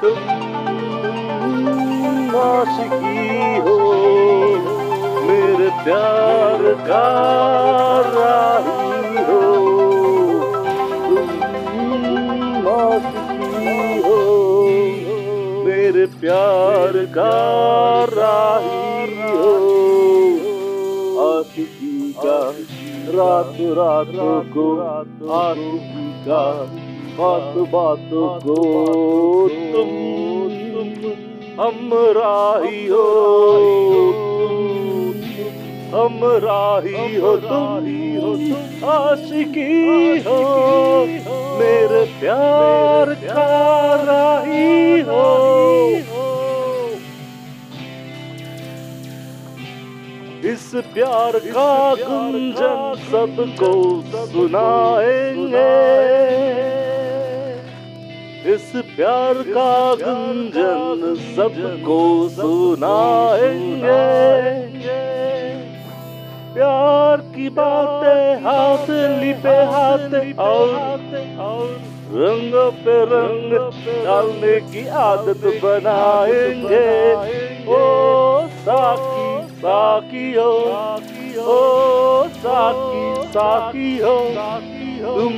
तुम आशिकी हो, मेरे प्यार का राही हो। तुम आशिकी हो मेरे प्यार का राही हो आशिकी का रात रात को आशिकी का बात बात को तुम तुम हम राही हो। हम राही हो तुम आशिकी हो। मेरे प्यार का राही हो। इस प्यार का गुंजन सबको सुनाएँगे। इस प्यार का गुंजन सबको सुनाएँगे। प्यार की बातें हाथ लिपे हाथ और रंग पे रंग डालने की आदत बनाएँगे। ओ साकी साकी हो ओ साकी साकी हो तुम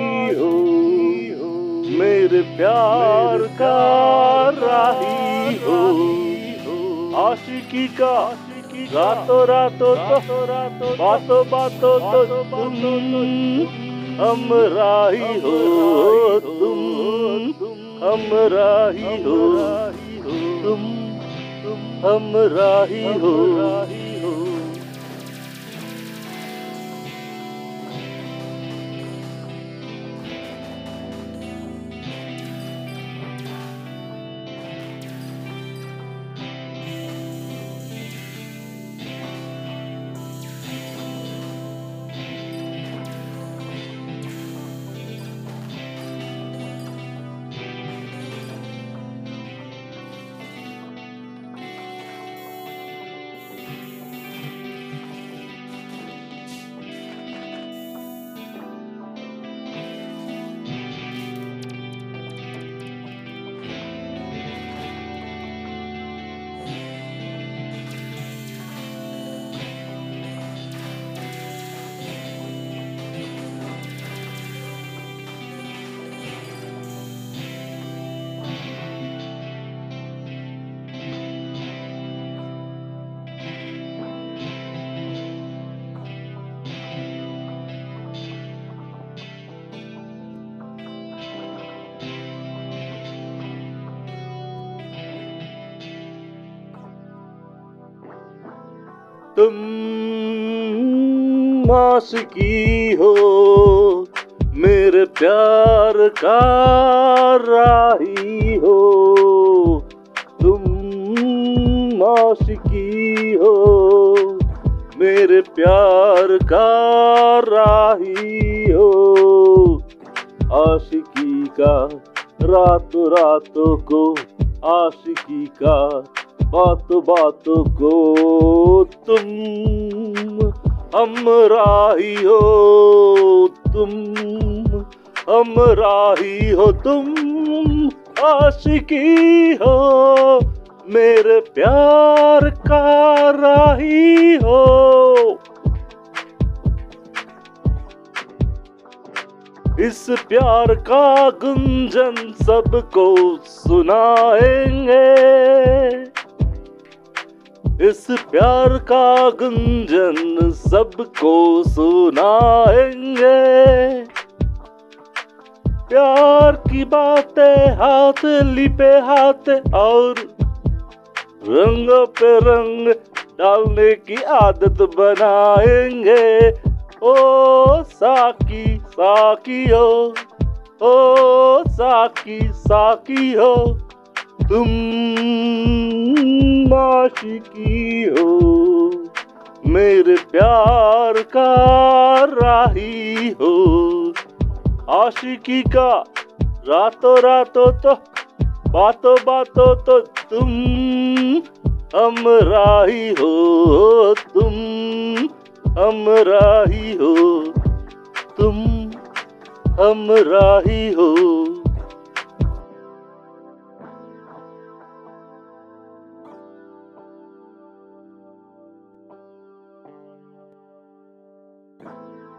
आशिकी हो मेरे प्यार का राही हो। आशिकी का रातों रातों तो बातों बातों तो तुम हम राही हो तुम हम राही हो तुम हम राही हो। तुम आशिकी हो, मेरे प्यार का राही हो। तुम आशिकी हो, मेरे प्यार का राही हो। आशिकी का, रातों रातों को आशिकी का बातों बात को तुम, हम राही हो तुम, हम राही हो तुम, आशिकी हो, मेरे प्यार का राही हो। इस प्यार का गुंजन सबको सुनाएँगे। इस प्यार का गुंजन सबको सुनाएँगे। प्यार की बातें हाथ लिपे हाथ और रंग पे रंग डालने की आदत बनाएँगे। ओ साकी साकी हो ओ साकी साकी हो तुम आशिकी हो। मेरे प्यार का राही हो। आशिकी का रातों रातों तो बातों बातों तो तुम हम राही हो, तुम हम राही हो, तुम हम राही हो। 团。